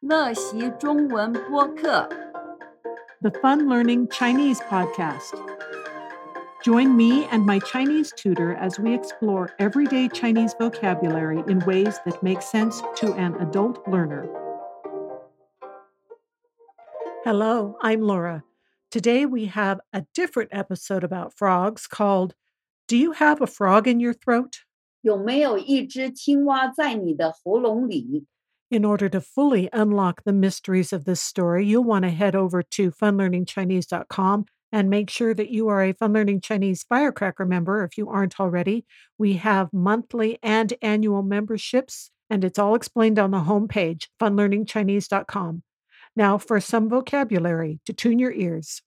乐习中文播客 the Fun Learning Chinese podcast. Join me and my Chinese tutor as we explore everyday Chinese vocabulary in ways that make sense to an adult learner. Hello, I'm Laura. Today we have a different episode about frogs called Do You Have a Frog in Your Throat? 有没有一只青蛙在你的喉咙里？ In order to fully unlock the mysteries of this story, you'll want to head over to funlearningchinese.com and make sure that you are a Fun Learning Chinese Firecracker member if you aren't already. We have monthly and annual memberships, and it's all explained on the homepage, funlearningchinese.com. Now for some vocabulary to tune your ears.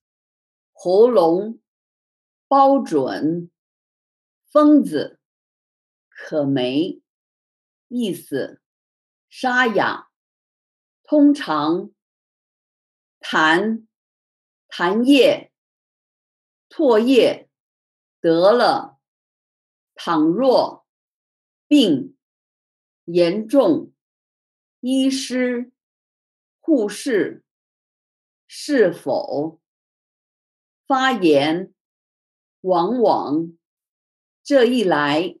喉咙、包准、疯子、可没、意思、 沙哑、通常、痰、痰液、唾液、得了、倘若、病、严重、医师、护士、是否、发炎、往往、这一来、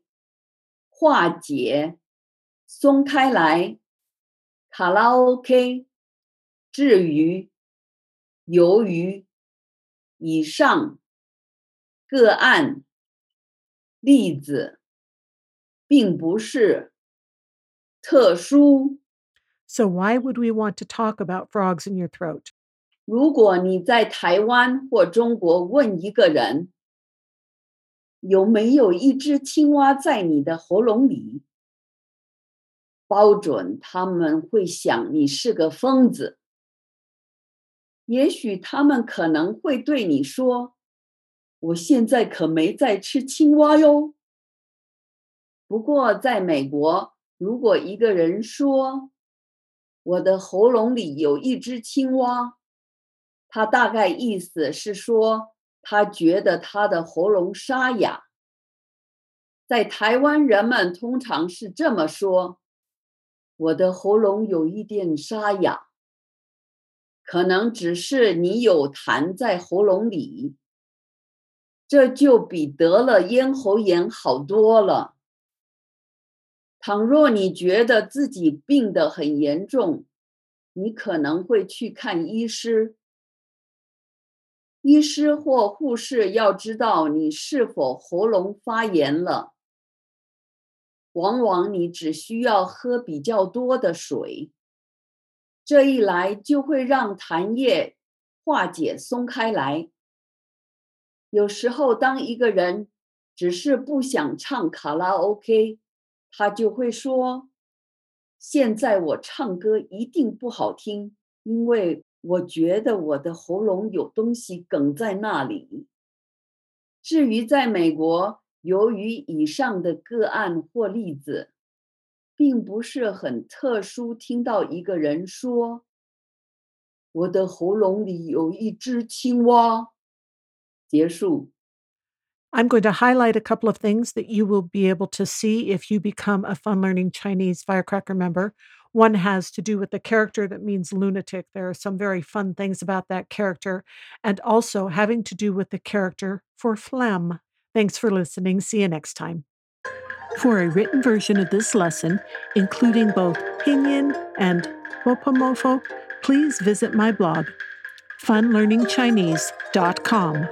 化解、松开来、卡拉 OK、至于、由于、以上、个案、例子，并不是、特殊。So, why would we want to talk about frogs in your throat? 如果你在台湾或中国问一个人，有没有一只青蛙在你的喉咙里，包准他们会想你是个疯子。也许他们可能会对你说：“我现在可没在吃青蛙哟。”不过，在美国，如果一个人说：“我的喉咙里有一只青蛙。”他大概意思是说，他觉得他的喉咙沙哑。在台湾，人们通常是这么说：“我的喉咙有一点沙哑。”可能只是你有痰在喉咙里，这就比得了咽喉炎好多了。倘若你觉得自己病得很严重，你可能会去看医师。医师或护士要知道你是否喉咙发炎了。往往你只需要喝比较多的水，这一来就会让痰液化解松开来。有时候，当一个人只是不想唱卡拉 OK，他就会说：“现在我唱歌一定不好听，因为。”我觉得我的喉咙有东西梗在那里。至于在美国，由于以上的个案或例子，并不是很特殊，听到一个人说：“我的喉咙里有一只青蛙。”结束。 I'm going to highlight a couple of things that you will be able to see if you become a Fun Learning Chinese Firecracker member. One has to do with the character that means lunatic. There are some very fun things about that character, and also having to do with the character for phlegm. Thanks for listening. See you next time. For a written version of this lesson, including both Pinyin and Wopomofo, please visit my blog, funlearningchinese.com.